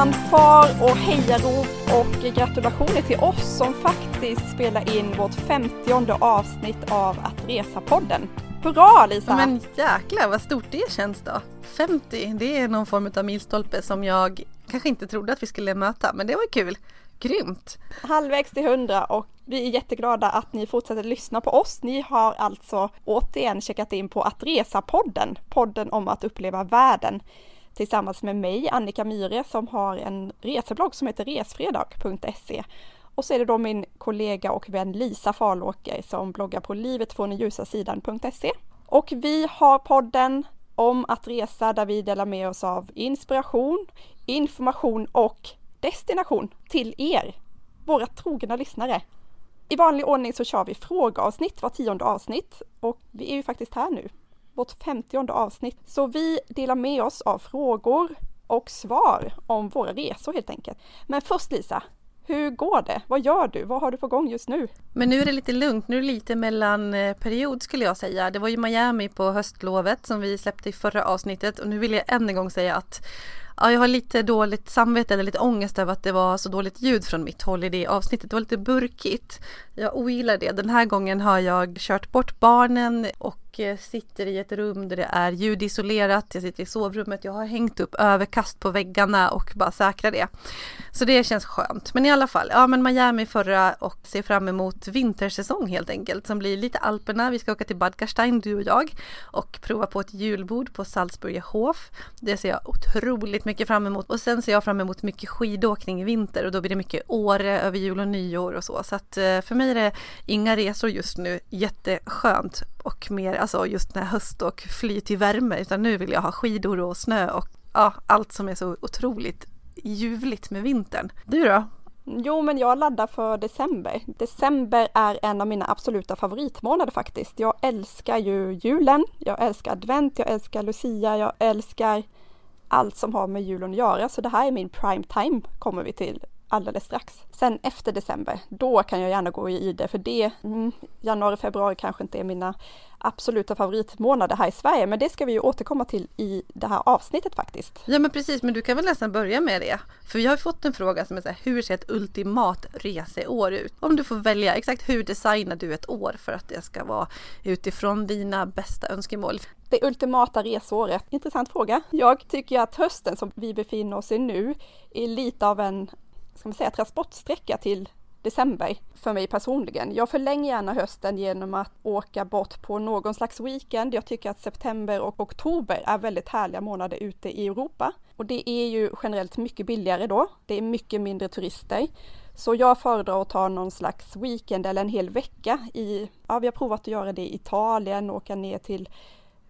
fanfar och hejarop och gratulationer till oss som faktiskt spelar in vårt 50 avsnitt av Att Resa-podden. Hurra Lisa! Men jäklar vad stort det känns då. 50, det är någon form av milstolpe som jag kanske inte trodde att vi skulle möta, men det var kul. Grymt! Halvvägs till 100 och vi är jätteglada att ni fortsätter lyssna på oss. Ni har alltså återigen checkat in på Att Resa-podden, podden om att uppleva världen tillsammans med mig, Annika Myre, som har en reseblogg som heter resfredag.se. Och så är det då min kollega och vän Lisa Farlåker som bloggar på livetfråndenljusasidan.se. Och vi har podden om att resa där vi delar med oss av inspiration, information och destination till er, våra trogna lyssnare. I vanlig ordning så kör vi frågeavsnitt var tionde avsnitt och vi är ju faktiskt här nu vårt femtionde avsnitt. Så vi delar med oss av frågor och svar om våra resor helt enkelt. Men först Lisa, hur går det? Vad gör du? Vad har du på gång just nu? Men nu är det lite lugnt. Nu är det lite mellanperiod eh, skulle jag säga. Det var ju Miami på höstlovet som vi släppte i förra avsnittet och nu vill jag än en gång säga att ja, jag har lite dåligt samvete eller lite ångest över att det var så dåligt ljud från mitt håll i det avsnittet. Det var lite burkigt. Jag ogillar det. Den här gången har jag kört bort barnen och och eh, sitter i ett rum där det är ljudisolerat. Jag sitter i sovrummet. Jag har hängt upp överkast på väggarna och bara säkrar det. Så det känns skönt. Men i alla fall, ja men Miami förra och ser fram emot vintersäsong helt enkelt som blir lite Alperna. Vi ska åka till Bad Gastein du och jag och prova på ett julbord på Salzburger Hof. Det ser jag otroligt mycket fram emot och sen ser jag fram emot mycket skidåkning i vinter och då blir det mycket Åre över jul och nyår och så. Så att eh, för mig är det inga resor just nu. Jätteskönt och mer alltså just när höst och fly till värme utan nu vill jag ha skidor och snö och ja, allt som är så otroligt ljuvligt med vintern. Du då? Jo, men jag laddar för december. December är en av mina absoluta favoritmånader faktiskt. Jag älskar ju julen, jag älskar advent, jag älskar lucia, jag älskar allt som har med julen att göra. Så det här är min prime time kommer vi till alldeles strax. Sen efter december, då kan jag gärna gå i det för det, mm, januari, februari kanske inte är mina absoluta favoritmånader här i Sverige, men det ska vi ju återkomma till i det här avsnittet faktiskt. Ja men precis, men du kan väl nästan börja med det. För vi har fått en fråga som är så här, hur ser ett ultimat reseår ut? Om du får välja, exakt hur designar du ett år för att det ska vara utifrån dina bästa önskemål? Det ultimata resåret, intressant fråga. Jag tycker att hösten som vi befinner oss i nu är lite av en ska man säga, transportsträcka till december för mig personligen. Jag förlänger gärna hösten genom att åka bort på någon slags weekend. Jag tycker att september och oktober är väldigt härliga månader ute i Europa och det är ju generellt mycket billigare då. Det är mycket mindre turister. Så jag föredrar att ta någon slags weekend eller en hel vecka i, ja vi har provat att göra det i Italien, åka ner till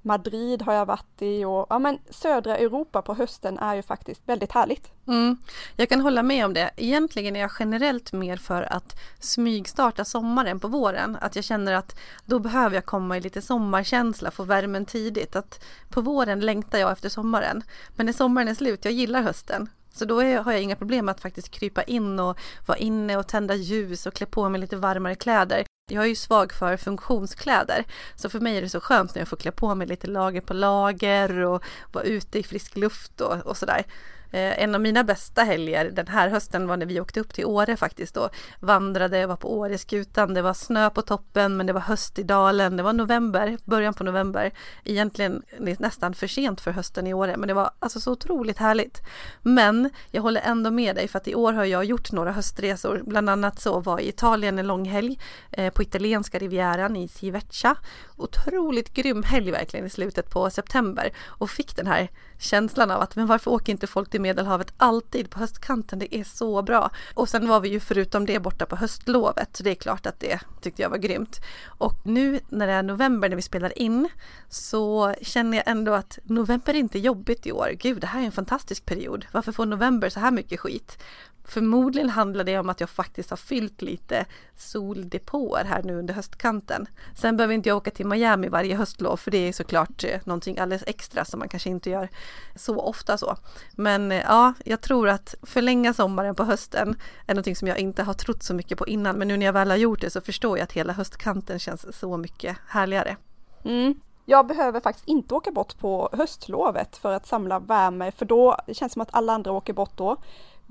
Madrid har jag varit i och ja men södra Europa på hösten är ju faktiskt väldigt härligt. Mm, jag kan hålla med om det. Egentligen är jag generellt mer för att smygstarta sommaren på våren. Att jag känner att då behöver jag komma i lite sommarkänsla, få värmen tidigt. Att på våren längtar jag efter sommaren. Men när sommaren är slut, jag gillar hösten. Så då är, har jag inga problem med att faktiskt krypa in och vara inne och tända ljus och klä på mig lite varmare kläder. Jag är ju svag för funktionskläder så för mig är det så skönt när jag får klä på mig lite lager på lager och vara ute i frisk luft och, och sådär. Eh, en av mina bästa helger den här hösten var när vi åkte upp till Åre faktiskt och vandrade, var på Åreskutan, det var snö på toppen men det var höst i dalen, det var november, början på november. Egentligen nästan för sent för hösten i Åre men det var alltså så otroligt härligt. Men jag håller ändå med dig för att i år har jag gjort några höstresor, bland annat så var i Italien en lång helg eh, på italienska rivieran i Siveccia. Otroligt grym helg verkligen i slutet på september och fick den här känslan av att men varför åker inte folk till Medelhavet alltid på höstkanten? Det är så bra. Och sen var vi ju förutom det borta på höstlovet så det är klart att det tyckte jag var grymt. Och nu när det är november när vi spelar in så känner jag ändå att november är inte jobbigt i år. Gud, det här är en fantastisk period. Varför får november så här mycket skit? Förmodligen handlar det om att jag faktiskt har fyllt lite soldepåer här nu under höstkanten. Sen behöver inte jag åka till Miami varje höstlov för det är såklart eh, någonting alldeles extra som man kanske inte gör så ofta så. Men eh, ja, jag tror att förlänga sommaren på hösten är någonting som jag inte har trott så mycket på innan. Men nu när jag väl har gjort det så förstår jag att hela höstkanten känns så mycket härligare. Mm. Jag behöver faktiskt inte åka bort på höstlovet för att samla värme för då det känns som att alla andra åker bort då.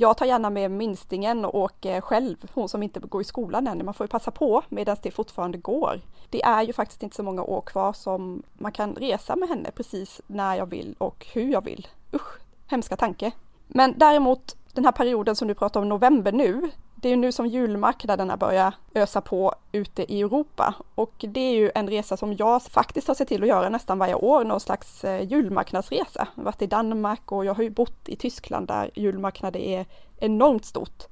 Jag tar gärna med minstingen och åker själv, hon som inte går i skolan än. Man får ju passa på medan det fortfarande går. Det är ju faktiskt inte så många år kvar som man kan resa med henne precis när jag vill och hur jag vill. Usch, hemska tanke. Men däremot den här perioden som du pratar om, november nu, det är ju nu som julmarknaderna börjar ösa på ute i Europa och det är ju en resa som jag faktiskt har sett till att göra nästan varje år, någon slags eh, julmarknadsresa. Jag har varit i Danmark och jag har ju bott i Tyskland där julmarknader är enormt stort.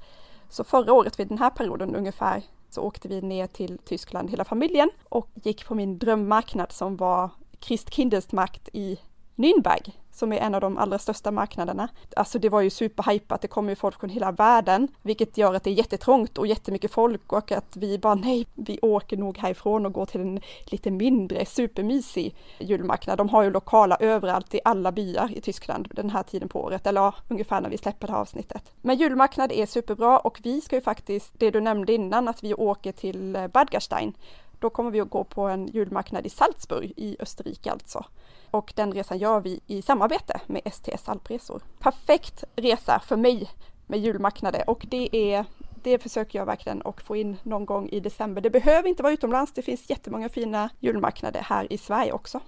Så förra året vid den här perioden ungefär så åkte vi ner till Tyskland hela familjen och gick på min drömmarknad som var Christkindlesmarkt i Nürnberg som är en av de allra största marknaderna. Alltså det var ju superhypat, det kommer ju folk från hela världen, vilket gör att det är jättetrångt och jättemycket folk och att vi bara nej, vi åker nog härifrån och går till en lite mindre supermysig julmarknad. De har ju lokala överallt i alla byar i Tyskland den här tiden på året, eller ja, ungefär när vi släpper det här avsnittet. Men julmarknad är superbra och vi ska ju faktiskt, det du nämnde innan, att vi åker till eh, Bad Gastein då kommer vi att gå på en julmarknad i Salzburg i Österrike alltså. Och den resan gör vi i samarbete med STS Alpresor. Perfekt resa för mig med julmarknader och det är det försöker jag verkligen att få in någon gång i december. Det behöver inte vara utomlands, det finns jättemånga fina julmarknader här i Sverige också.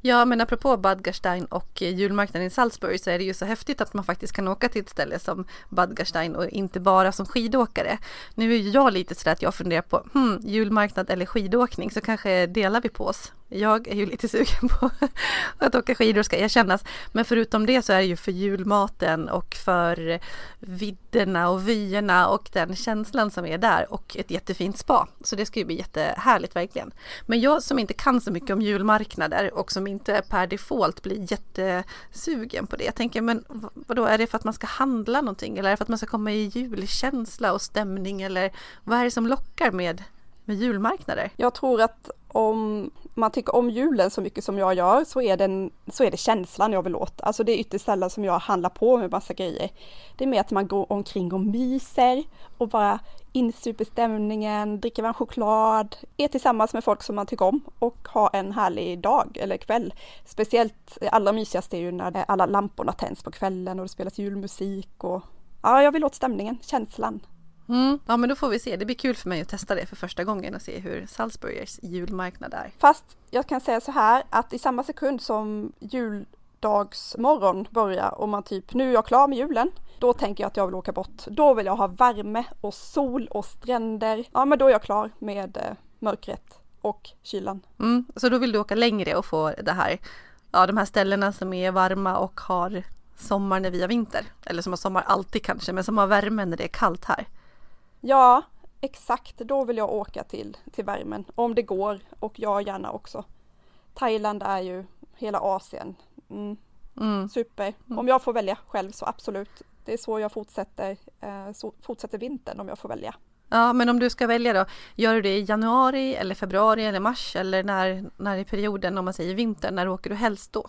Ja, men apropå Bad Gastein och eh, julmarknaden i Salzburg så är det ju så häftigt att man faktiskt kan åka till ett ställe som Bad Gastein och inte bara som skidåkare. Nu är jag lite sådär att jag funderar på hmm, julmarknad eller skidåkning så kanske delar vi på oss. Jag är ju lite sugen på att åka skidor ska erkännas. Men förutom det så är det ju för julmaten och för vidderna och vyerna och den känslan som är där och ett jättefint spa. Så det ska ju bli jättehärligt verkligen. Men jag som inte kan så mycket om julmarknader och som inte per default blir jättesugen på det. Jag tänker, men vadå, är det för att man ska handla någonting eller är det för att man ska komma i julkänsla och stämning eller vad är det som lockar med med julmarknader? Jag tror att om man tycker om julen så mycket som jag gör så är, den, så är det känslan jag vill åt. Alltså det är ytterst sällan som jag handlar på med massa grejer. Det är mer att man går omkring och myser och bara insuper stämningen, dricker varm choklad, är tillsammans med folk som man tycker om och har en härlig dag eller kväll. Speciellt eh, allra mysigast är ju när alla lamporna tänds på kvällen och det spelas julmusik och ja, jag vill åt stämningen, känslan. Mm. Ja men då får vi se. Det blir kul för mig att testa det för första gången och se hur Salzburgers julmarknad är. Fast jag kan säga så här att i samma sekund som juldagsmorgon börjar och man typ nu är jag klar med julen. Då tänker jag att jag vill åka bort. Då vill jag ha värme och sol och stränder. Ja men då är jag klar med eh, mörkret och kylan. Mm. Så då vill du åka längre och få det här, ja de här ställena som är varma och har sommar när vi har vinter. Eller som har sommar alltid kanske, men som har värme när det är kallt här. Ja, exakt. Då vill jag åka till, till värmen om det går och jag gärna också. Thailand är ju hela Asien. Mm. Mm. Super. Mm. Om jag får välja själv så absolut. Det är så jag fortsätter, eh, så fortsätter vintern om jag får välja. Ja, men om du ska välja då, gör du det i januari eller februari eller mars eller när, när i perioden om man säger vinter, när åker du helst då?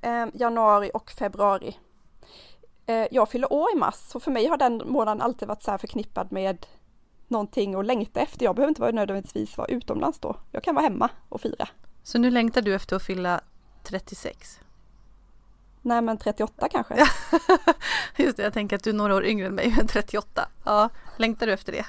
Eh, januari och februari jag fyller år i mars, så för mig har den månaden alltid varit så förknippad med någonting att längta efter. Jag behöver inte vara nödvändigtvis vara utomlands då. Jag kan vara hemma och fira. Så nu längtar du efter att fylla 36? Nej men 38 kanske. Just det, jag tänker att du är några år yngre än mig, men 38. Ja, längtar du efter det?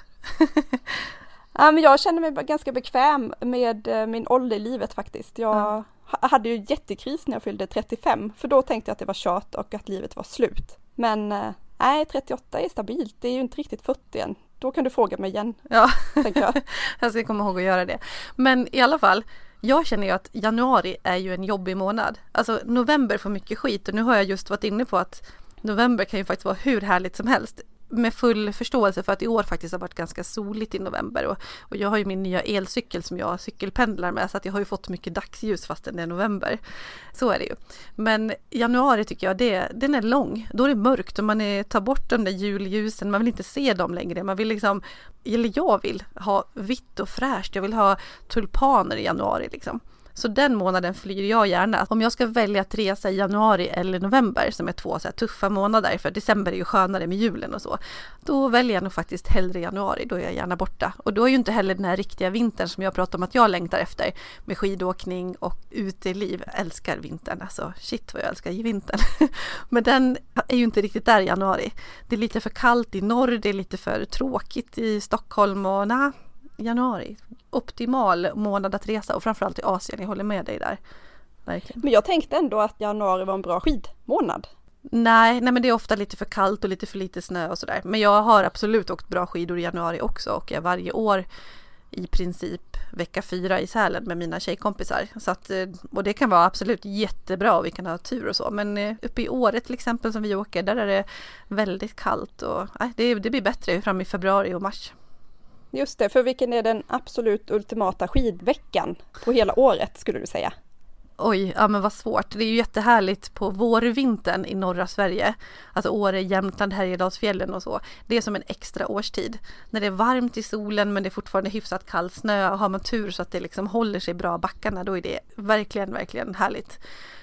ja, men jag känner mig ganska bekväm med eh, min ålder i livet faktiskt. Jag, ja hade ju jättekris när jag fyllde 35, för då tänkte jag att det var kört och att livet var slut. Men eh, nej, 38 är stabilt, det är ju inte riktigt 40 än. Då kan du fråga mig igen. Ja, jag. jag ska komma ihåg att göra det. Men i alla fall, jag känner ju att januari är ju en jobbig månad. Alltså november får mycket skit och nu har jag just varit inne på att november kan ju faktiskt vara hur härligt som helst med full förståelse för att i år faktiskt har varit ganska soligt i november och, och jag har ju min nya elcykel som jag cykelpendlar med så att jag har ju fått mycket dagsljus fastän det är november. Så är det ju. Men januari tycker jag det, den är lång. Då är det mörkt och man är, tar bort de där julljusen, man vill inte se dem längre. Man vill liksom, eller jag vill ha vitt och fräscht, jag vill ha tulpaner i januari liksom. Så den månaden flyr jag gärna. Om jag ska välja att resa i januari eller november som är två så tuffa månader, för december är ju skönare med julen och så. Då väljer jag nog faktiskt hellre januari, då är jag gärna borta. Och då är ju inte heller den här riktiga vintern som jag pratar om att jag längtar efter med skidåkning och uteliv. Jag älskar vintern, alltså shit vad jag älskar i vintern. Men den är ju inte riktigt där i januari. Det är lite för kallt i norr, det är lite för tråkigt i Stockholm och nej, januari. Optimal månad att resa och framförallt i Asien, jag håller med dig där. Verkligen. Men jag tänkte ändå att januari var en bra skidmånad. Nej, nej men det är ofta lite för kallt och lite för lite snö och sådär. Men jag har absolut åkt bra skidor i januari också och jag varje år i princip vecka fyra i Sälen med mina tjejkompisar. Så att, eh, och det kan vara absolut jättebra och vi kan ha tur och så. Men eh, uppe i Åre till exempel som vi åker, där är det väldigt kallt och nej, det, det blir bättre fram i februari och mars. Just det, för vilken är den absolut ultimata skidveckan på hela året skulle du säga? Oj, ja men vad svårt. Det är ju jättehärligt på vårvintern i norra Sverige. Alltså Åre, Jämtland, Härjedalsfjällen och så. Det är som en extra årstid. När det är varmt i solen men det är fortfarande hyfsat kall snö. och Har man tur så att det liksom håller sig bra backarna då är det verkligen, verkligen härligt.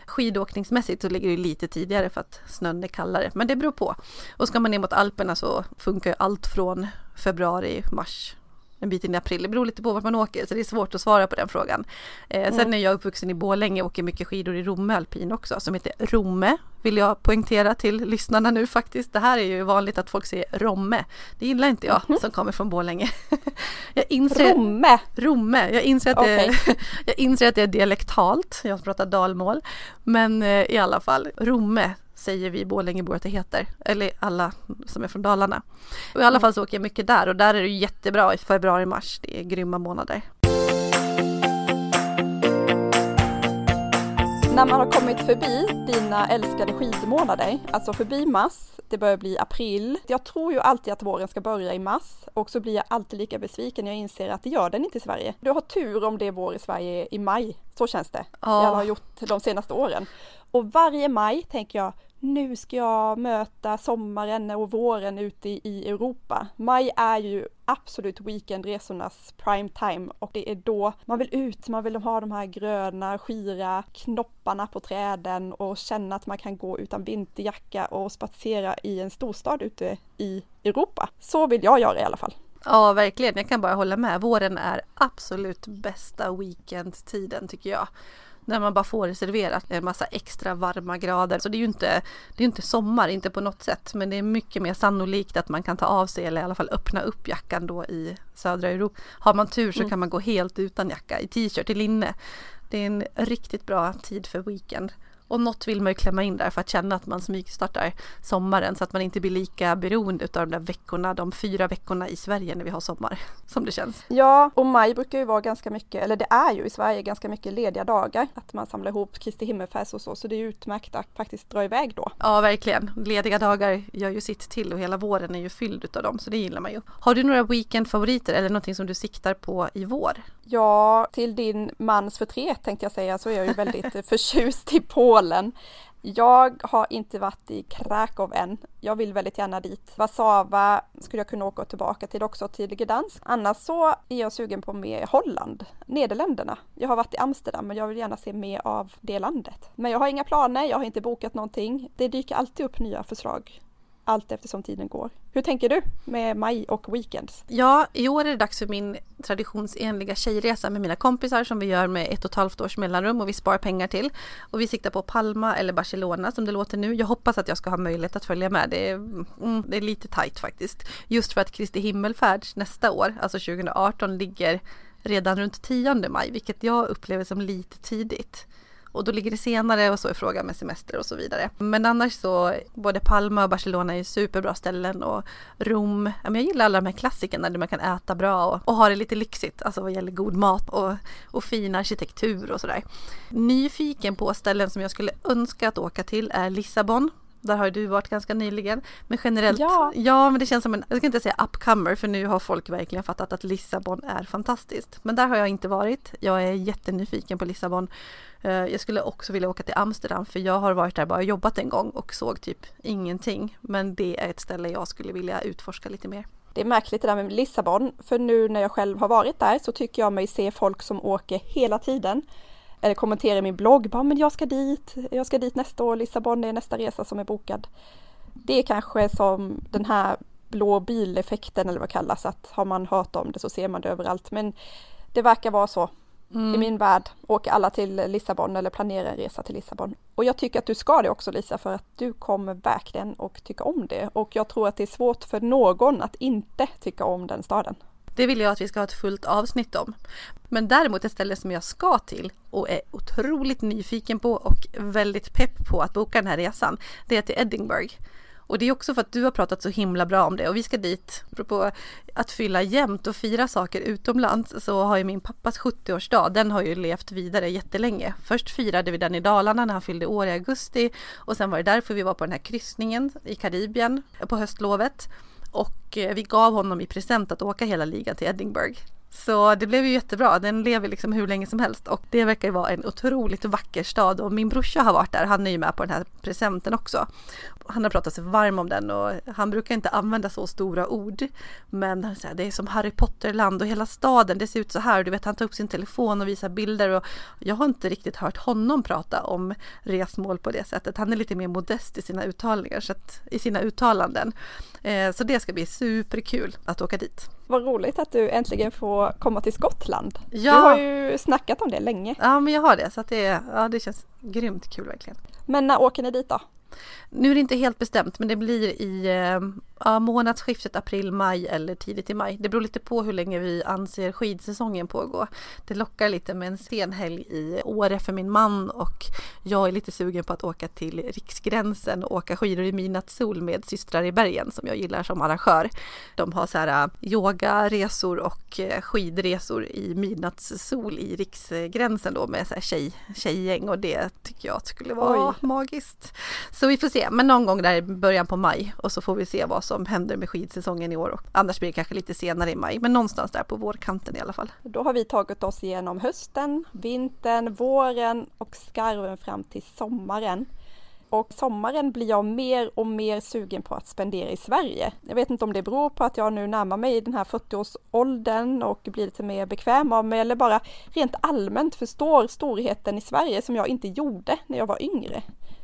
Skidåkningsmässigt så ligger det lite tidigare för att snön är kallare. Men det beror på. Och ska man ner mot Alperna så funkar allt från februari, mars en bit in i april. Det beror lite på vart man åker så det är svårt att svara på den frågan. Eh, mm. Sen är jag uppvuxen i Borlänge och åker mycket skidor i Romme alpin också som heter Romme vill jag poängtera till lyssnarna nu faktiskt. Det här är ju vanligt att folk säger Romme. Det gillar inte jag mm. som kommer från Borlänge. jag inser, Romme? Romme. Jag inser, att okay. det, jag inser att det är dialektalt. Jag pratar dalmål. Men eh, i alla fall, Romme säger vi Borlängebor att det heter. Eller alla som är från Dalarna. Och I alla mm. fall så åker jag mycket där och där är det jättebra i februari-mars. Det är grymma månader. När man har kommit förbi dina älskade skidmånader, alltså förbi mars, det börjar bli april. Jag tror ju alltid att våren ska börja i mars och så blir jag alltid lika besviken när jag inser att det gör den inte i Sverige. Du har tur om det är vår i Sverige i maj, så känns det. Ja. Jag har gjort de senaste åren. Och varje maj tänker jag, nu ska jag möta sommaren och våren ute i Europa. Maj är ju absolut weekendresornas prime time och det är då man vill ut, man vill ha de här gröna, skira knopparna på träden och känna att man kan gå utan vinterjacka och spatsera i en storstad ute i Europa. Så vill jag göra i alla fall. Ja, verkligen. Jag kan bara hålla med. Våren är absolut bästa weekendtiden tycker jag när man bara får serverat en massa extra varma grader. Så det är ju inte, det är inte sommar, inte på något sätt, men det är mycket mer sannolikt att man kan ta av sig eller i alla fall öppna upp jackan då i södra Europa. Har man tur så mm. kan man gå helt utan jacka i t-shirt, i linne. Det är en riktigt bra tid för weekend. Och något vill man ju klämma in där för att känna att man smygstartar sommaren så att man inte blir lika beroende av de där veckorna, de fyra veckorna i Sverige när vi har sommar, som det känns. Ja, och maj brukar ju vara ganska mycket, eller det är ju i Sverige ganska mycket lediga dagar, att man samlar ihop Kristi himmelfärds och så, så det är utmärkt att faktiskt dra iväg då. Ja, verkligen. Lediga dagar gör ju sitt till och hela våren är ju fylld av dem, så det gillar man ju. Har du några weekendfavoriter eller någonting som du siktar på i vår? Ja, till din mans förtret tänkte jag säga så är jag ju väldigt förtjust i Polen. Jag har inte varit i Krakow än. Jag vill väldigt gärna dit. Warszawa skulle jag kunna åka tillbaka till också, till Gdansk. Annars så är jag sugen på mer Holland, Nederländerna. Jag har varit i Amsterdam men jag vill gärna se mer av det landet. Men jag har inga planer, jag har inte bokat någonting. Det dyker alltid upp nya förslag allt eftersom tiden går. Hur tänker du med maj och weekends? Ja, i år är det dags för min traditionsenliga tjejresa med mina kompisar som vi gör med ett och ett halvt års mellanrum och vi sparar pengar till. Och vi siktar på Palma eller Barcelona som det låter nu. Jag hoppas att jag ska ha möjlighet att följa med. Det är, mm, det är lite tajt faktiskt. Just för att Kristi himmelfärds nästa år, alltså 2018, ligger redan runt 10 maj, vilket jag upplever som lite tidigt. Och då ligger det senare och så är frågan med semester och så vidare. Men annars så, både Palma och Barcelona är ju superbra ställen och Rom. Jag gillar alla de här klassikerna där man kan äta bra och, och ha det lite lyxigt, alltså vad gäller god mat och, och fin arkitektur och sådär. Nyfiken på ställen som jag skulle önska att åka till är Lissabon. Där har du varit ganska nyligen. Men generellt, ja. ja men det känns som en, jag ska inte säga upcomer för nu har folk verkligen fattat att Lissabon är fantastiskt. Men där har jag inte varit. Jag är jättenyfiken på Lissabon. Eh, jag skulle också vilja åka till Amsterdam för jag har varit där bara jobbat en gång och såg typ ingenting. Men det är ett ställe jag skulle vilja utforska lite mer. Det är märkligt det där med Lissabon, för nu när jag själv har varit där så tycker jag mig se folk som åker hela tiden. Eller kommenterar i min blogg, bara men jag ska dit, jag ska dit nästa år, Lissabon är nästa resa som är bokad. Det är kanske som den här blå bileffekten eller vad det kallas, att har man hört om det så ser man det överallt. Men det verkar vara så Mm. I min värld åker alla till Lissabon eller planerar en resa till Lissabon. Och jag tycker att du ska det också Lisa för att du kommer verkligen att tycka om det. Och jag tror att det är svårt för någon att inte tycka om den staden. Det vill jag att vi ska ha ett fullt avsnitt om. Men däremot ett ställe som jag ska till och är otroligt nyfiken på och väldigt pepp på att boka den här resan, det är till Edinburgh. Och det är också för att du har pratat så himla bra om det och vi ska dit. Apropå att fylla jämnt och fira saker utomlands så har ju min pappas 70-årsdag, den har ju levt vidare jättelänge. Först firade vi den i Dalarna när han fyllde år i augusti och sen var det därför vi var på den här kryssningen i Karibien på höstlovet. Och eh, vi gav honom i present att åka hela ligan till Edinburgh. Så det blev ju jättebra. Den lever liksom hur länge som helst och det verkar ju vara en otroligt vacker stad och min brorsa har varit där. Han är ju med på den här presenten också. Han har pratat sig varm om den och han brukar inte använda så stora ord. Men han säger det är som Harry Potter-land och hela staden, det ser ut så här. Du vet, han tar upp sin telefon och visar bilder och jag har inte riktigt hört honom prata om resmål på det sättet. Han är lite mer modest i sina uttalningar, så att, i sina uttalanden. Eh, så det ska bli superkul att åka dit. Vad roligt att du äntligen får komma till Skottland. Ja. Du har ju snackat om det länge. Ja, men jag har det så att det, ja, det känns grymt kul verkligen. Men när åker ni dit då? Nu är det inte helt bestämt men det blir i eh, ja, månadsskiftet april-maj eller tidigt i maj. Det beror lite på hur länge vi anser skidsäsongen pågå. Det lockar lite med en sen helg i Åre för min man och jag är lite sugen på att åka till Riksgränsen och åka skidor i midnattssol med systrar i bergen som jag gillar som arrangör. De har så här äh, yogaresor och äh, skidresor i midnattssol i Riksgränsen då med så här tjej, tjejgäng och det tycker jag skulle vara Oj. magiskt. Så vi får se, men någon gång där i början på maj och så får vi se vad som händer med skidsäsongen i år. Och annars blir det kanske lite senare i maj, men någonstans där på vårkanten i alla fall. Då har vi tagit oss igenom hösten, vintern, våren och skarven fram till sommaren. Och sommaren blir jag mer och mer sugen på att spendera i Sverige. Jag vet inte om det beror på att jag nu närmar mig den här 40-årsåldern och blir lite mer bekväm av mig eller bara rent allmänt förstår storheten i Sverige som jag inte gjorde när jag var yngre.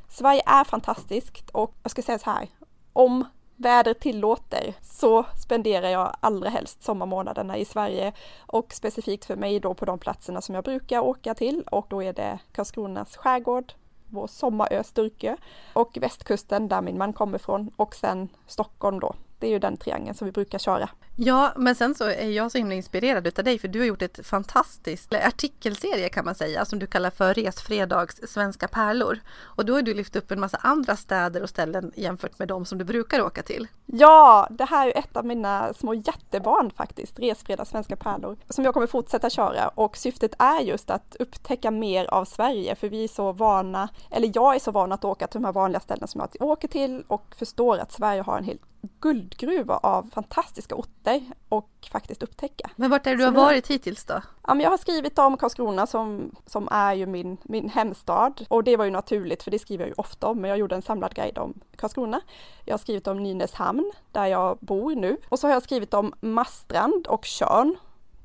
Sverige är fantastiskt och jag ska säga så här, om vädret tillåter så spenderar jag allra helst sommarmånaderna i Sverige. Och specifikt för mig då på de platserna som jag brukar åka till. Och då är det Karlskronas skärgård, vår sommarö Sturkö och västkusten där min man kommer ifrån och sen Stockholm då. Det är ju den triangeln som vi brukar köra. Ja, men sen så är jag så himla inspirerad utav dig för du har gjort ett fantastiskt artikelserie kan man säga som du kallar för Resfredags svenska pärlor. Och då har du lyft upp en massa andra städer och ställen jämfört med de som du brukar åka till. Ja, det här är ett av mina små jättebarn faktiskt, Resfredags svenska pärlor, som jag kommer fortsätta köra och syftet är just att upptäcka mer av Sverige för vi är så vana, eller jag är så van att åka till de här vanliga ställena som jag åker till och förstår att Sverige har en helt guldgruva av fantastiska orter och faktiskt upptäcka. Men vart är du har varit hittills då? Ja, men jag har skrivit om Karlskrona som, som är ju min, min hemstad och det var ju naturligt för det skriver jag ju ofta om men jag gjorde en samlad guide om Karlskrona. Jag har skrivit om Nynäshamn där jag bor nu och så har jag skrivit om Mastrand och Körn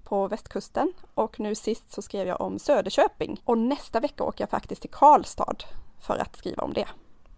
på västkusten och nu sist så skrev jag om Söderköping och nästa vecka åker jag faktiskt till Karlstad för att skriva om det.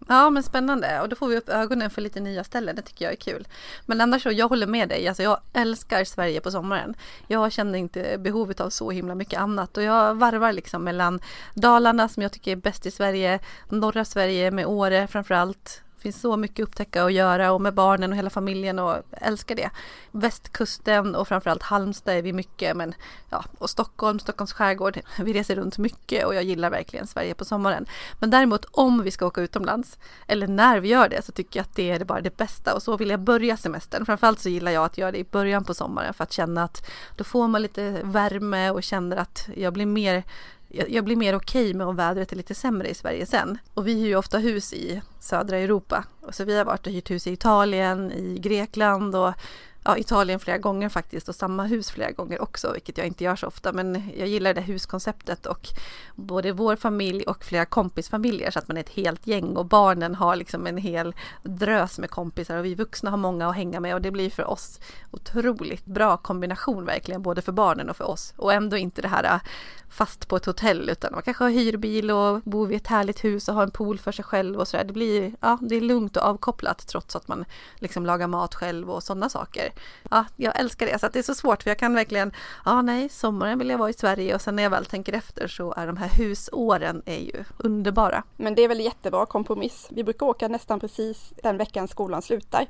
Ja men spännande. Och då får vi upp ögonen för lite nya ställen, det tycker jag är kul. Men annars så, jag håller med dig, alltså jag älskar Sverige på sommaren. Jag känner inte behovet av så himla mycket annat. Och jag varvar liksom mellan Dalarna som jag tycker är bäst i Sverige, norra Sverige med Åre framförallt, finns så mycket att upptäcka och göra och med barnen och hela familjen och älskar det. Västkusten och framförallt Halmstad är vi mycket men ja, och Stockholm, Stockholms skärgård. Vi reser runt mycket och jag gillar verkligen Sverige på sommaren. Men däremot om vi ska åka utomlands eller när vi gör det så tycker jag att det är bara det bästa och så vill jag börja semestern. Framförallt så gillar jag att göra det i början på sommaren för att känna att då får man lite värme och känner att jag blir mer jag, blir mer okej okay med om vädret är lite sämre i Sverige sen. Och vi hyr ju ofta hus i södra Europa. Och så vi har varit och hyrt hus i Italien, i Grekland och ja, Italien flera gånger faktiskt och samma hus flera gånger också, vilket jag inte gör så ofta. Men jag gillar det huskonceptet och både vår familj och flera kompisfamiljer så att man är ett helt gäng och barnen har liksom en hel drös med kompisar och vi vuxna har många att hänga med och det blir för oss otroligt bra kombination verkligen, både för barnen och för oss. Och ändå inte det här äh, fast på ett hotell utan man kanske har hyrbil och bor vid ett härligt hus och har en pool för sig själv och sådär. Det blir, ja, det är lugnt och avkopplat trots att man liksom lagar mat själv och sådana saker. Ja, jag älskar det så att det är så svårt för jag kan verkligen, ja nej, sommaren vill jag vara i Sverige och sen när jag väl tänker efter så är de här husåren är ju underbara. Men det är väl jättebra kompromiss. Vi brukar åka nästan precis den veckan skolan slutar.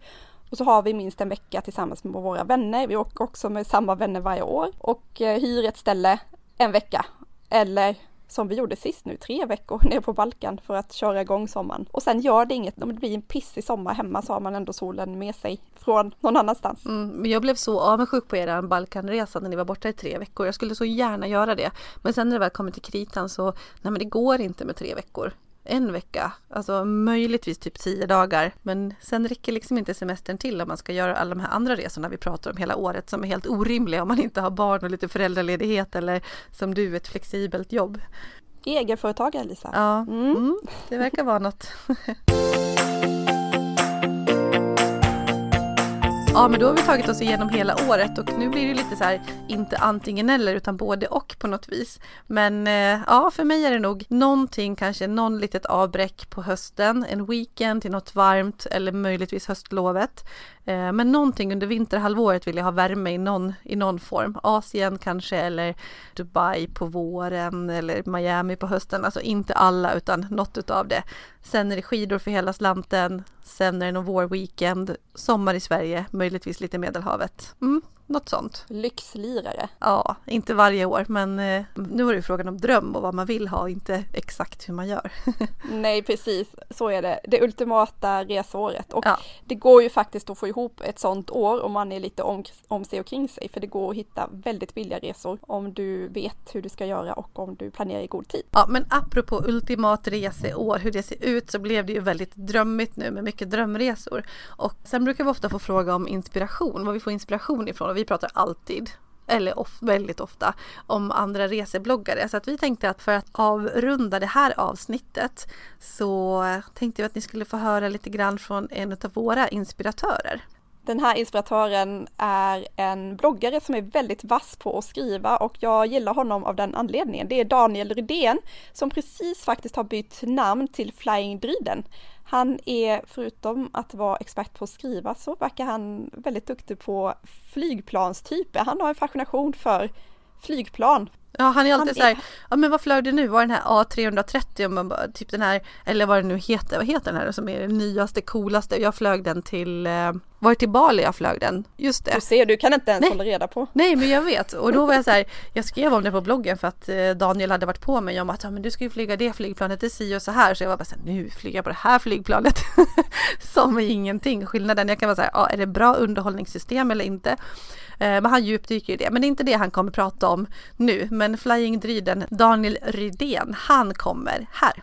Och så har vi minst en vecka tillsammans med våra vänner. Vi åker också med samma vänner varje år och eh, hyr ett ställe en vecka. Eller som vi gjorde sist nu, tre veckor ner på Balkan för att köra igång sommaren. Och sen gör det inget, om det blir en pissig sommar hemma så har man ändå solen med sig från någon annanstans. Mm, men jag blev så avundsjuk på er Balkanresa när ni var borta i tre veckor. Jag skulle så gärna göra det. Men sen när det väl kommer till kritan så, nej men det går inte med tre veckor en vecka, alltså möjligtvis typ tio dagar. Men sen räcker liksom inte semestern till om man ska göra alla de här andra resorna vi pratar om hela året som är helt orimliga om man inte har barn och lite föräldraledighet eller som du ett flexibelt jobb. Egenföretagare Lisa. Ja, mm. Mm, det verkar vara något. Ja, men då har vi tagit oss igenom hela året och nu blir det lite så här, inte antingen eller utan både och på något vis. Men eh, ja, för mig är det nog någonting, kanske någon litet avbräck på hösten, en weekend till något varmt eller möjligtvis höstlovet. Eh, men någonting under vinterhalvåret vill jag ha värme i någon, i någon form. Asien kanske eller Dubai på våren eller Miami på hösten. Alltså inte alla utan något utav det. Sen är det skidor för hela slanten. Sen är det någon vårweekend. Sommar i Sverige, möjligtvis lite Medelhavet. Mm, något sånt. Lyxlirare. Ja, inte varje år men eh, nu var det ju frågan om dröm och vad man vill ha, inte exakt hur man gör. Nej precis, så är det. Det ultimata resåret och ja. det går ju faktiskt att få ihop ett sånt år om man är lite om, om sig och kring sig för det går att hitta väldigt billiga resor om du vet hur du ska göra och om du planerar i god tid. Ja men apropå ultimat reseår, hur det ser ut så blev det ju väldigt drömmigt nu med mycket drömresor. Och sen brukar vi ofta få fråga om inspiration, vad vi får inspiration ifrån vi pratar alltid eller of, väldigt ofta om andra resebloggare. Så att vi tänkte att för att avrunda det här avsnittet så tänkte vi att ni skulle få höra lite grann från en av våra inspiratörer. Den här inspiratören är en bloggare som är väldigt vass på att skriva och jag gillar honom av den anledningen. Det är Daniel Rydén som precis faktiskt har bytt namn till Flying Dryden. Han är, förutom att vara expert på att skriva, så verkar han väldigt duktig på flygplanstyper. Han har en fascination för flygplan. Ja, han är alltid han så här, är... ja men vad flög det nu? Var den här A330, typ den här, eller vad det nu heter, vad heter den här som är den nyaste, coolaste? Jag flög den till eh, var det till Bali jag flög den? Just det. Du ser, du kan inte ens Nej. hålla reda på. Nej, men jag vet. Och då var jag så här, jag skrev om det på bloggen för att eh, Daniel hade varit på mig om att ja, men du ska ju flyga det flygplanet, det si och så här. Så jag var bara så här, nu flyger jag på det här flygplanet. Som är ingenting. Skillnaden, jag kan vara så här, ja, är det bra underhållningssystem eller inte? Eh, men han djupdyker i det. Men det är inte det han kommer prata om nu. Men Flying Dryden, Daniel Rydén, han kommer här.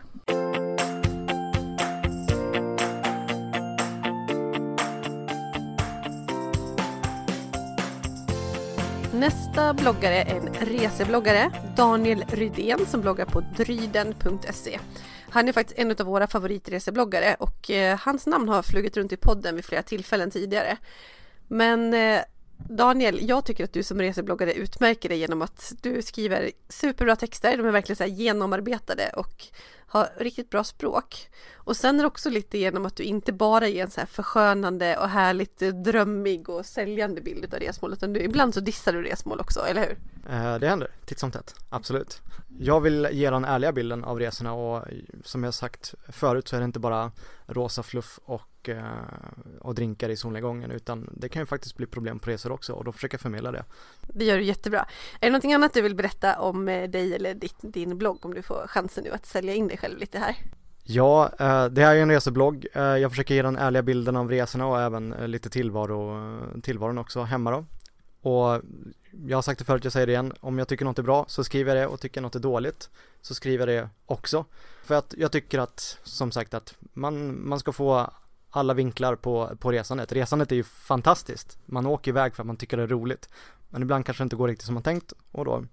Nästa bloggare är en resebloggare, Daniel Rydén som bloggar på dryden.se. Han är faktiskt en av våra favoritresebloggare och eh, hans namn har flugit runt i podden vid flera tillfällen tidigare. Men eh, Daniel, jag tycker att du som resebloggare utmärker dig genom att du skriver superbra texter. De är verkligen så genomarbetade och har riktigt bra språk. Och sen är det också lite genom att du inte bara ger en så här förskönande och härligt eh, drömmig och säljande bild av resmål utan du, ibland så dissar du resmål också, eller hur? Eh, det händer, titt som tätt, absolut. Jag vill ge den ärliga bilden av resorna och som jag sagt förut så är det inte bara rosa fluff och, eh, och drinkar i solnedgången utan det kan ju faktiskt bli problem på resor också och då försöker jag förmedla det. Det gör du jättebra. Är det någonting annat du vill berätta om eh, dig eller ditt, din blogg om du får chansen nu att sälja in dig själv lite här? Ja, eh, det här är en reseblogg. Jag försöker ge den ärliga bilden av resorna och även lite tillvaro, tillvaron också hemma då. Och jag har sagt det förut, jag säger det igen. Om jag tycker något är bra så skriver jag det och tycker något är dåligt så skriver jag det också. För att jag tycker att, som sagt, att man, man ska få alla vinklar på, på resandet. Resandet är ju fantastiskt. Man åker iväg för att man tycker det är roligt. Men ibland kanske det inte går riktigt som man tänkt och då,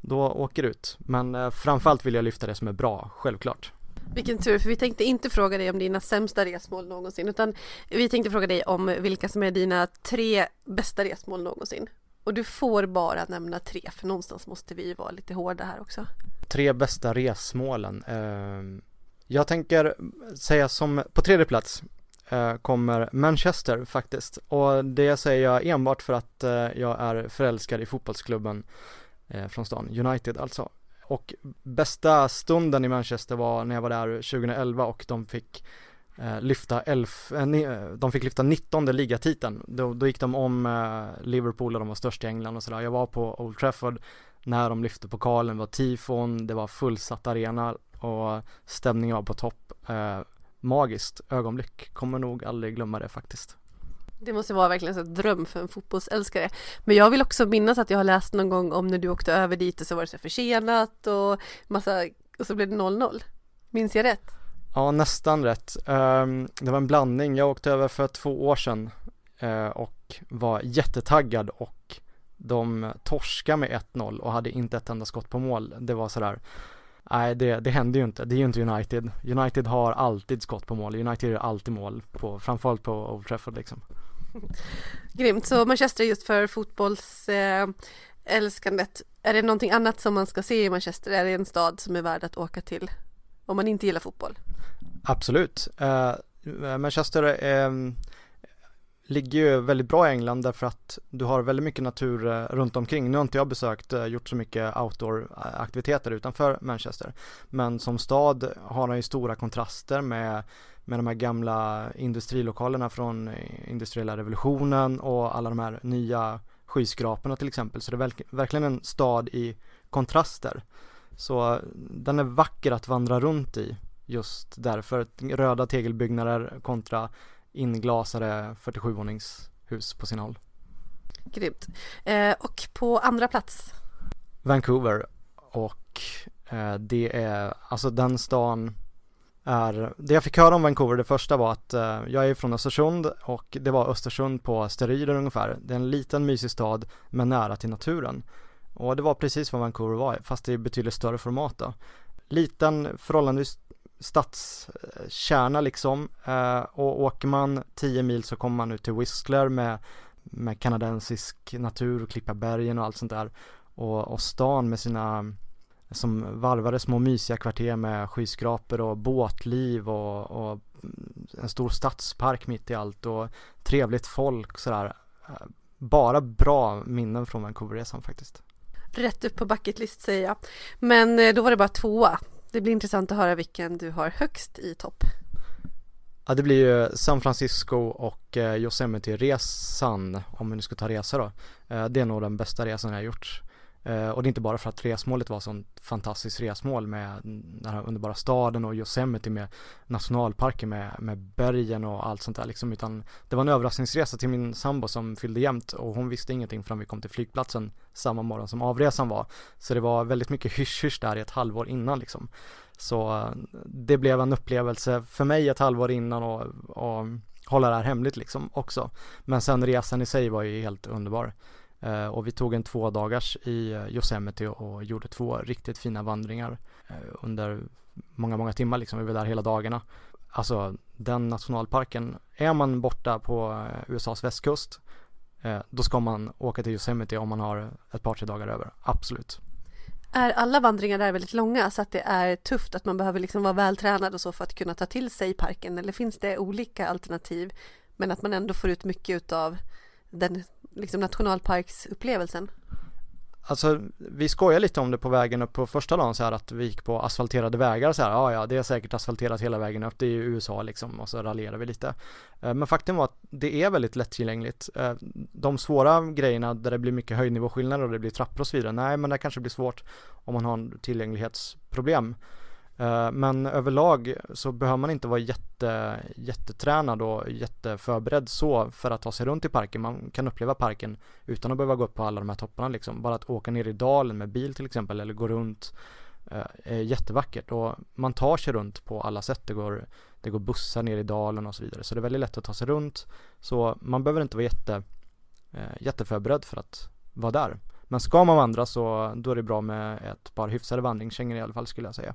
då åker ut. Men eh, framförallt vill jag lyfta det som är bra, självklart. Vilken tur, för vi tänkte inte fråga dig om dina sämsta resmål någonsin utan vi tänkte fråga dig om vilka som är dina tre bästa resmål någonsin. Och du får bara nämna tre, för någonstans måste vi vara lite hårda här också. Tre bästa resmålen. Eh, jag tänker säga som på tredje plats Eh, kommer Manchester faktiskt. Och det säger jag enbart för att eh, jag är förälskad i fotbollsklubben eh, från stan, United alltså. Och bästa stunden i Manchester var när jag var där 2011 och de fick lyfta elf, de fick lyfta 19 ligatiteln. Då, då gick de om Liverpool och de var störst i England och sådär. Jag var på Old Trafford när de lyfte pokalen, det var tifon, det var fullsatt arena och stämningen var på topp. Eh, magiskt ögonblick, kommer nog aldrig glömma det faktiskt. Det måste vara verkligen en dröm för en fotbollsälskare. Men jag vill också minnas att jag har läst någon gång om när du åkte över dit och så var det så försenat och massa och så blev det 0-0. Minns jag rätt? Ja, nästan rätt. Um, det var en blandning. Jag åkte över för två år sedan uh, och var jättetaggad och de torskade med 1-0 och hade inte ett enda skott på mål. Det var sådär Nej det, det händer ju inte, det är ju inte United. United har alltid skott på mål, United gör alltid mål, på, framförallt på Old Trafford liksom. Grymt, så Manchester just för fotbollsälskandet. Eh, är det någonting annat som man ska se i Manchester? Är det en stad som är värd att åka till? Om man inte gillar fotboll? Absolut. Uh, Manchester uh, ligger ju väldigt bra i England därför att du har väldigt mycket natur eh, runt omkring. Nu har inte jag besökt, eh, gjort så mycket outdoor-aktiviteter utanför Manchester. Men som stad har den ju stora kontraster med med de här gamla industrilokalerna från industriella revolutionen och alla de här nya skyskraporna till exempel. Så det är verkligen en stad i kontraster. Så eh, den är vacker att vandra runt i just därför. Röda tegelbyggnader kontra inglasade 47-våningshus på sina håll. Grymt. Eh, och på andra plats? Vancouver och eh, det är alltså den stan är, det jag fick höra om Vancouver det första var att eh, jag är från Östersund och det var Östersund på steroider ungefär. Det är en liten mysig stad men nära till naturen. Och det var precis vad Vancouver var fast i betydligt större format då. Liten förhållandevis stadskärna liksom eh, och åker man 10 mil så kommer man ut till Whistler med, med kanadensisk natur, och klippa bergen och allt sånt där. Och, och stan med sina som varvade små mysiga kvarter med skyskrapor och båtliv och, och en stor stadspark mitt i allt och trevligt folk sådär. Eh, bara bra minnen från Vancouverresan faktiskt. Rätt upp på bucketlist säger jag. Men eh, då var det bara tvåa. Det blir intressant att höra vilken du har högst i topp. Ja det blir ju San Francisco och eh, Yosemite-resan om vi nu ska ta resa då. Eh, det är nog den bästa resan jag har gjort. Eh, och det är inte bara för att resmålet var sånt fantastiskt resmål med den här underbara staden och Yosemite med nationalparken med, med bergen och allt sånt där liksom utan det var en överraskningsresa till min sambo som fyllde jämt och hon visste ingenting förrän vi kom till flygplatsen samma morgon som avresan var. Så det var väldigt mycket hysch-hysch där i ett halvår innan liksom. Så eh, det blev en upplevelse för mig ett halvår innan och, och hålla det här hemligt liksom också. Men sen resan i sig var ju helt underbar. Eh, och vi tog en två dagars i eh, Yosemite och gjorde två riktigt fina vandringar eh, under många, många timmar liksom. Vi var där hela dagarna. Alltså den nationalparken, är man borta på USAs västkust då ska man åka till Yosemite om man har ett par, tre dagar över. Absolut. Är alla vandringar där väldigt långa så att det är tufft att man behöver liksom vara vältränad och så för att kunna ta till sig parken eller finns det olika alternativ men att man ändå får ut mycket av den liksom nationalparksupplevelsen? Alltså vi skojar lite om det på vägen upp på första dagen så här att vi gick på asfalterade vägar så här, ja ja det är säkert asfalterat hela vägen upp, det är ju USA liksom och så raljerar vi lite. Eh, men faktum var att det är väldigt lättillgängligt. Eh, de svåra grejerna där det blir mycket höjdnivåskillnader och det blir trappor och så vidare, nej men det kanske blir svårt om man har tillgänglighetsproblem. Eh, men överlag så behöver man inte vara jätte, jättetränad och jätteförberedd så för att ta sig runt i parken. Man kan uppleva parken utan att behöva gå upp på alla de här topparna liksom. Bara att åka ner i dalen med bil till exempel eller gå runt eh, är jättevackert och man tar sig runt på alla sätt. Det går, det går bussar ner i dalen och så vidare så det är väldigt lätt att ta sig runt. Så man behöver inte vara jätte, eh, jätteförberedd för att vara där. Men ska man vandra så då är det bra med ett par hyfsade vandringskängor i alla fall skulle jag säga.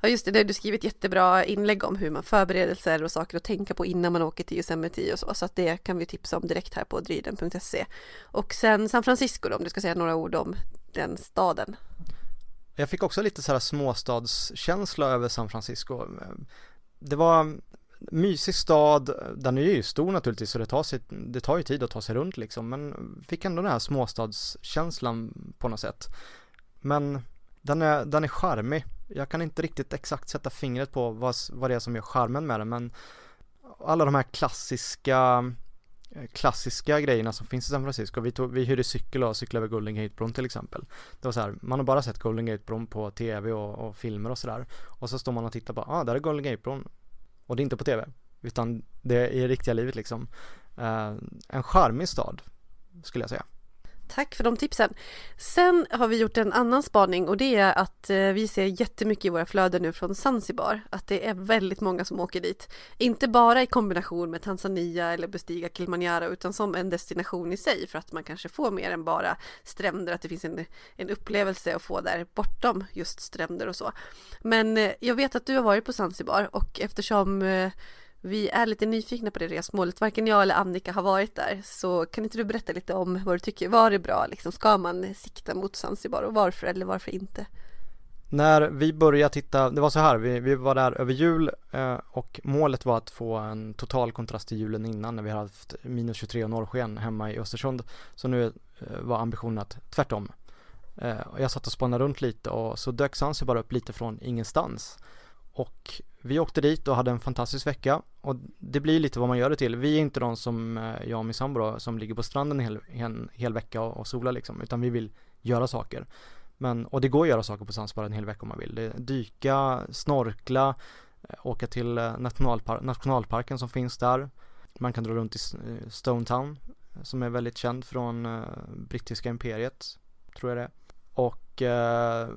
Ja just det, det du skrivit jättebra inlägg om hur man förberedelser och saker att tänka på innan man åker till Yosemite och så, så att det kan vi tipsa om direkt här på dryden.se. Och sen San Francisco då, om du ska säga några ord om den staden. Jag fick också lite så här småstadskänsla över San Francisco. Det var mysig stad, den är ju stor naturligtvis så det tar, sig, det tar ju tid att ta sig runt liksom men fick ändå den här småstadskänslan på något sätt. Men den är, den är charmig. Jag kan inte riktigt exakt sätta fingret på vad, vad det är som gör charmen med den men alla de här klassiska eh, klassiska grejerna som finns i San Francisco. Vi, tog, vi hyrde cykel och cyklade över Golden Gate-bron till exempel. Det var så här, man har bara sett Golden Gate-bron på tv och, och filmer och sådär. Och så står man och tittar på, ah, där är Golden Gate-bron. Och det är inte på tv, utan det är i riktiga livet liksom. Uh, en charmig stad, skulle jag säga. Tack för de tipsen. Sen har vi gjort en annan spaning och det är att eh, vi ser jättemycket i våra flöden nu från Zanzibar. Att det är väldigt många som åker dit. Inte bara i kombination med Tanzania eller bestiga Kilimanjaro utan som en destination i sig för att man kanske får mer än bara stränder. Att det finns en, en upplevelse att få där bortom just stränder och så. Men eh, jag vet att du har varit på Zanzibar och eftersom eh, vi är lite nyfikna på det resmålet. Varken jag eller Annika har varit där. Så kan inte du berätta lite om vad du tycker? Var det bra? Liksom, ska man sikta mot Zanzibar och varför eller varför inte? När vi började titta, det var så här, vi, vi var där över jul eh, och målet var att få en total kontrast till julen innan när vi hade haft minus 23 och norrsken hemma i Östersund. Så nu eh, var ambitionen att tvärtom. Eh, jag satt och spannade runt lite och så dök Zanzibar upp lite från ingenstans. Och vi åkte dit och hade en fantastisk vecka och det blir lite vad man gör det till. Vi är inte de som eh, jag och min sambo som ligger på stranden en hel, en hel vecka och, och solar liksom, utan vi vill göra saker. Men, och det går att göra saker på Zanzibar en hel vecka om man vill. Det, dyka, snorkla, eh, åka till eh, nationalpar nationalparken som finns där. Man kan dra runt i Stone Town som är väldigt känd från brittiska imperiet, tror jag det är och eh,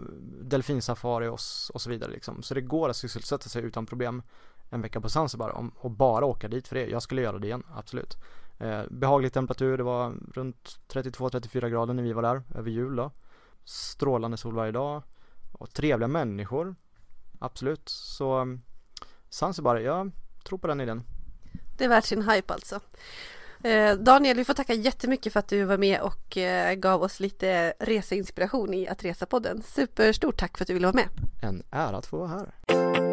delfinsafari och, och så vidare liksom. Så det går att sysselsätta sig utan problem en vecka på Zanzibar om, och bara åka dit för det. Jag skulle göra det igen, absolut. Eh, behaglig temperatur, det var runt 32-34 grader när vi var där över jul då. Strålande sol varje dag och trevliga människor. Absolut, så eh, Zanzibar, jag tror på den idén. Det är värt sin hype alltså. Eh, Daniel, vi får tacka jättemycket för att du var med och eh, gav oss lite reseinspiration i Att Resa-podden. Superstort tack för att du ville vara med. En ära att få vara här.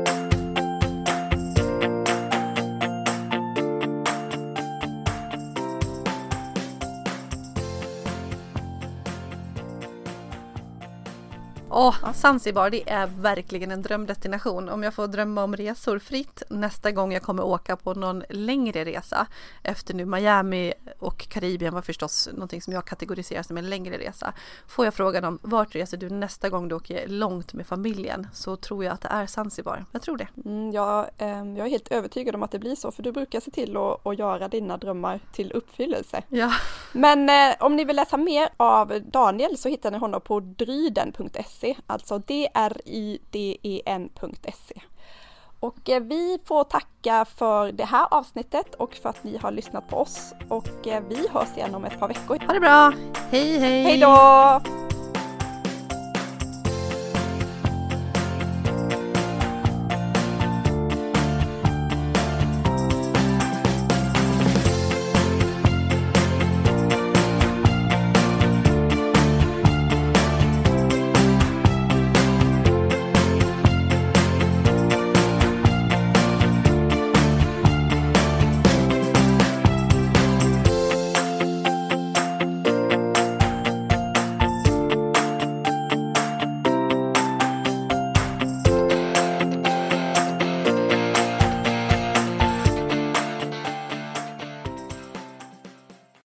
Åh, Zanzibar, det är verkligen en drömdestination. Om jag får drömma om resor fritt nästa gång jag kommer åka på någon längre resa efter nu Miami och Karibien var förstås någonting som jag kategoriserar som en längre resa. Får jag frågan om vart reser du nästa gång du åker långt med familjen så tror jag att det är Zanzibar. Jag tror det. Mm, ja, eh, jag är helt övertygad om att det blir så för du brukar se till att, att göra dina drömmar till uppfyllelse. Ja. Men eh, om ni vill läsa mer av Daniel så hittar ni honom på dryden.se alltså driden.se. Och eh, vi får tacka för det här avsnittet och för att ni har lyssnat på oss. Och eh, vi hörs igen om ett par veckor. Ha det bra! Hej hej! Hej då!